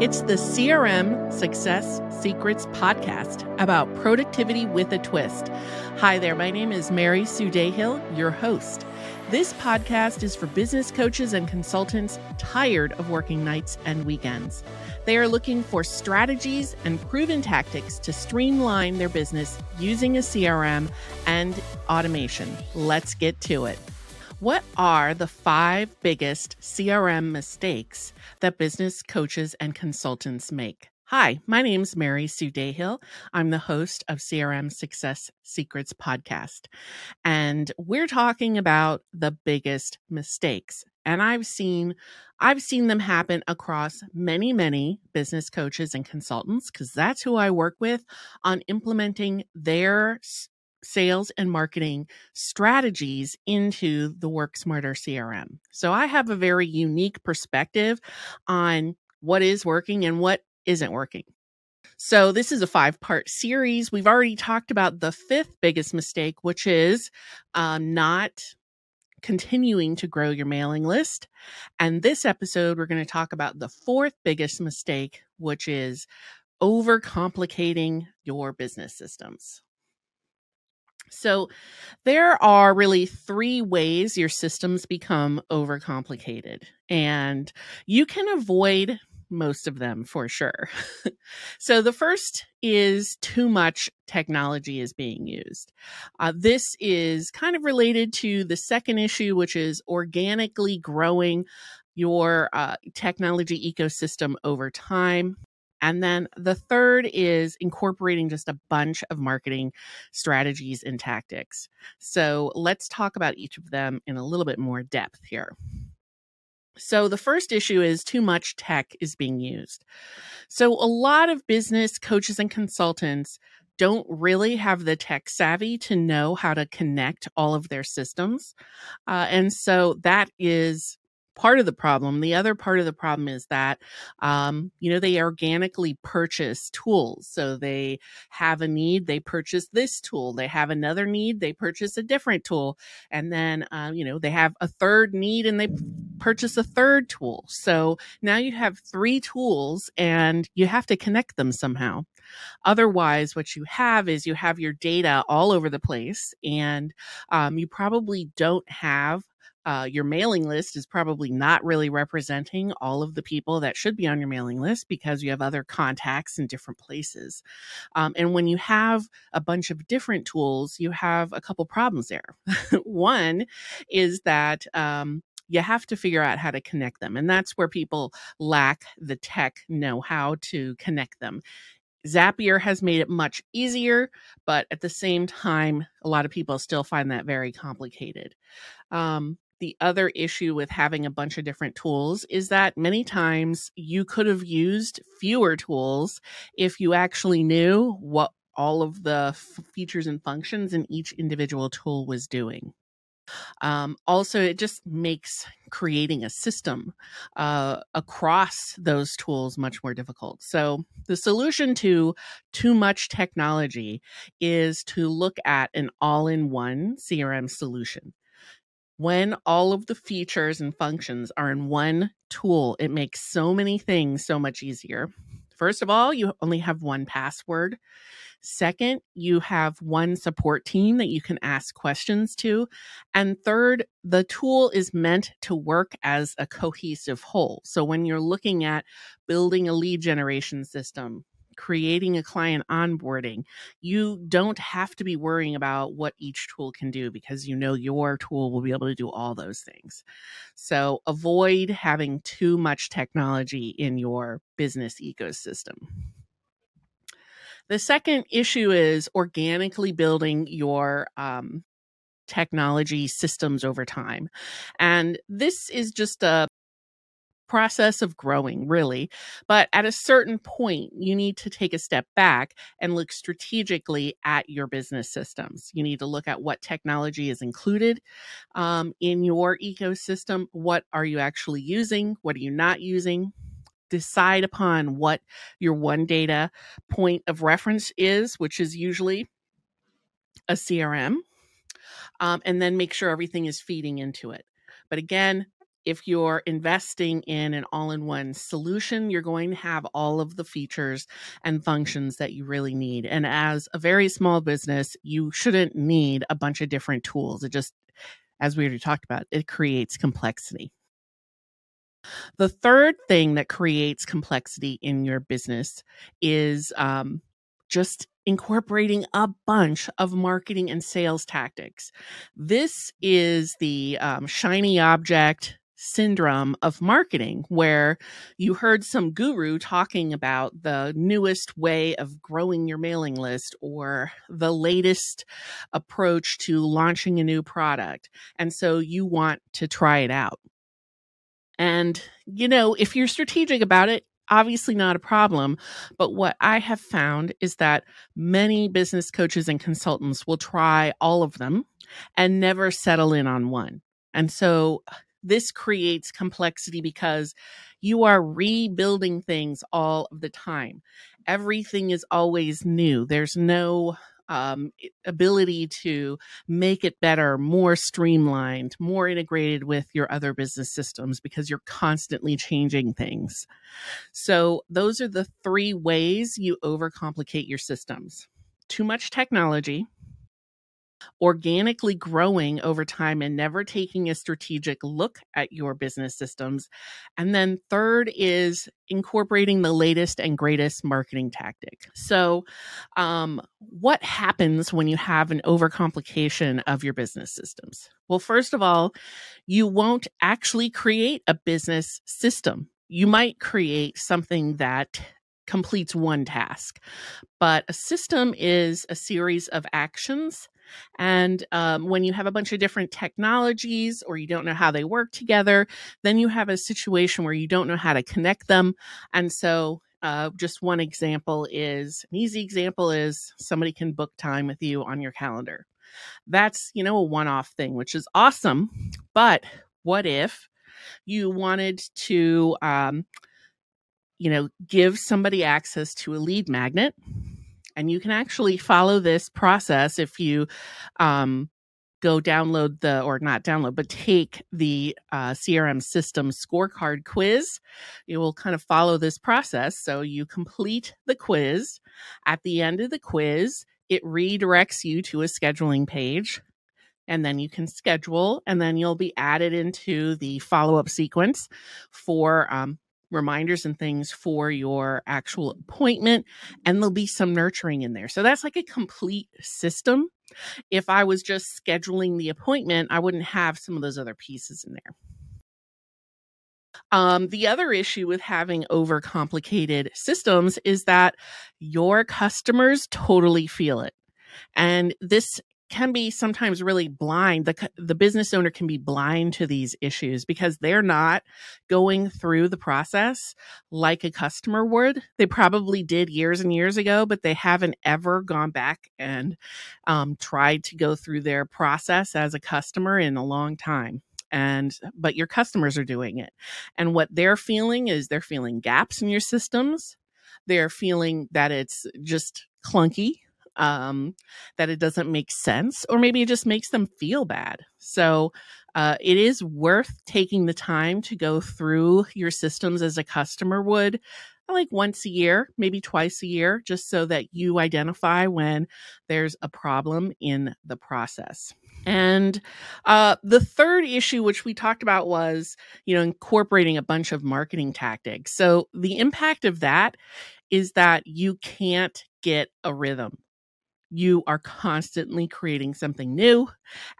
It's the CRM Success Secrets podcast about productivity with a twist. Hi there, my name is Mary Sue Dahill, your host. This podcast is for business coaches and consultants tired of working nights and weekends. They are looking for strategies and proven tactics to streamline their business using a CRM and automation. Let's get to it. What are the five biggest CRM mistakes that business coaches and consultants make? Hi, my name is Mary Sue Dahill. I'm the host of CRM Success Secrets podcast. And we're talking about the biggest mistakes. And I've seen I've seen them happen across many, many business coaches and consultants because that's who I work with on implementing their sales and marketing strategies into the Work Smarter CRM. So I have a very unique perspective on what is working and what isn't working. So this is a five part series. We've already talked about the fifth biggest mistake, which is um, not continuing to grow your mailing list. And this episode, we're going to talk about the fourth biggest mistake, which is overcomplicating your business systems. So there are really three ways your systems become overcomplicated, and you can avoid most of them for sure. so the first is too much technology is being used. Uh, this is kind of related to the second issue, which is organically growing your uh, technology ecosystem over time. And then the third is incorporating just a bunch of marketing strategies and tactics. So let's talk about each of them in a little bit more depth here. So the first issue is too much tech is being used. So a lot of business coaches and consultants don't really have the tech savvy to know how to connect all of their systems. Uh, and so that is part of the problem. The other part of the problem is that, um, you know, they organically purchase tools. So they have a need, they purchase this tool. They have another need, they purchase a different tool. And then, uh, you know, they have a third need and they purchase a third tool. So now you have three tools and you have to connect them somehow. Otherwise, what you have is you have your data all over the place and um, you probably don't have uh, your mailing list is probably not really representing all of the people that should be on your mailing list because you have other contacts in different places. Um, and when you have a bunch of different tools, you have a couple problems there. One is that um, you have to figure out how to connect them. And that's where people lack the tech know how to connect them. Zapier has made it much easier, but at the same time, a lot of people still find that very complicated. Um, the other issue with having a bunch of different tools is that many times you could have used fewer tools if you actually knew what all of the f- features and functions in each individual tool was doing. Um, also, it just makes creating a system uh, across those tools much more difficult. So, the solution to too much technology is to look at an all in one CRM solution when all of the features and functions are in one tool, it makes so many things so much easier. First of all, you only have one password. Second, you have one support team that you can ask questions to. And third, the tool is meant to work as a cohesive whole. So when you're looking at building a lead generation system, creating a client onboarding, you don't have to be worrying about what each tool can do because you know your tool will be able to do all those things. So avoid having too much technology in your business ecosystem. The second issue is organically building your um, technology systems over time. And this is just a process of growing, really. But at a certain point, you need to take a step back and look strategically at your business systems. You need to look at what technology is included um, in your ecosystem. What are you actually using? What are you not using? Decide upon what your one data point of reference is, which is usually a CRM, um, and then make sure everything is feeding into it. But again, if you're investing in an all in one solution, you're going to have all of the features and functions that you really need. And as a very small business, you shouldn't need a bunch of different tools. It just, as we already talked about, it creates complexity. The third thing that creates complexity in your business is um, just incorporating a bunch of marketing and sales tactics. This is the um, shiny object syndrome of marketing, where you heard some guru talking about the newest way of growing your mailing list or the latest approach to launching a new product. And so you want to try it out. And, you know, if you're strategic about it, obviously not a problem. But what I have found is that many business coaches and consultants will try all of them and never settle in on one. And so this creates complexity because you are rebuilding things all of the time. Everything is always new. There's no um, ability to make it better, more streamlined, more integrated with your other business systems because you're constantly changing things. So, those are the three ways you overcomplicate your systems too much technology, organically growing over time and never taking a strategic look at your business systems. And then third is incorporating the latest and greatest marketing tactic. So, um, what happens when you have an overcomplication of your business systems? Well, first of all, you won't actually create a business system. You might create something that completes one task. But a system is a series of actions and um, when you have a bunch of different technologies or you don't know how they work together, then you have a situation where you don't know how to connect them. And so, uh, just one example is an easy example is somebody can book time with you on your calendar. That's, you know, a one off thing, which is awesome. But what if you wanted to, um, you know, give somebody access to a lead magnet and you can actually follow this process if you um, go download the or not download but take the uh, crm system scorecard quiz. You will kind of follow this process. So you complete the quiz. At the end of the quiz it redirects you to a scheduling page and then you can schedule and then you'll be added into the follow-up sequence for um, reminders and things for your actual appointment and there'll be some nurturing in there. So that's like a complete system. If I was just scheduling the appointment, I wouldn't have some of those other pieces in there. Um, the other issue with having overcomplicated systems is that your customers totally feel it. And this can be sometimes really blind. The the business owner can be blind to these issues because they're not going through the process like a customer would. They probably did years and years ago but they haven't ever gone back and um, tried to go through their process as a customer in a long time. And but your customers are doing it. And what they're feeling is they're feeling gaps in your systems. They're feeling that it's just clunky um, that it doesn't make sense, or maybe it just makes them feel bad. So uh, it is worth taking the time to go through your systems as a customer would like once a year, maybe twice a year, just so that you identify when there's a problem in the process. And uh, the third issue, which we talked about, was you know incorporating a bunch of marketing tactics. So the impact of that is that you can't get a rhythm you are constantly creating something new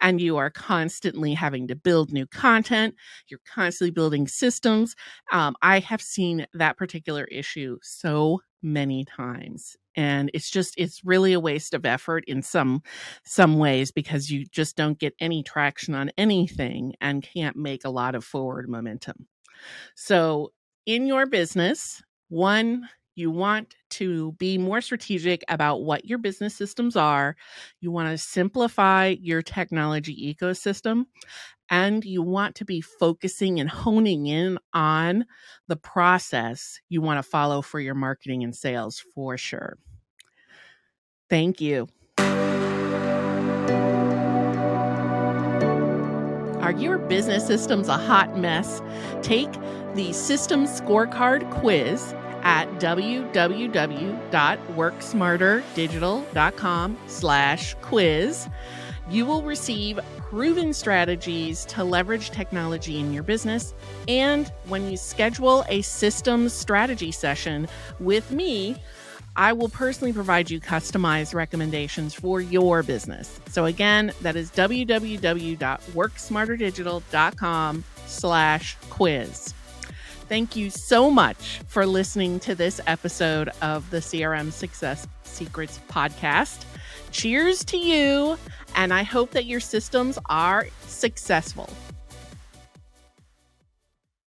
and you are constantly having to build new content. You're constantly building systems. Um, I have seen that particular issue so many times and it's just it's really a waste of effort in some some ways because you just don't get any traction on anything and can't make a lot of forward momentum so in your business one you want to be more strategic about what your business systems are. You want to simplify your technology ecosystem. And you want to be focusing and honing in on the process you want to follow for your marketing and sales for sure. Thank you. Are your business systems a hot mess? Take the System Scorecard quiz at www.worksmarterdigital.com slash quiz. You will receive proven strategies to leverage technology in your business. And when you schedule a systems strategy session with me, I will personally provide you customized recommendations for your business. So again, that is www.worksmarterdigital.com slash quiz. Thank you so much for listening to this episode of the CRM Success Secrets podcast. Cheers to you, and I hope that your systems are successful.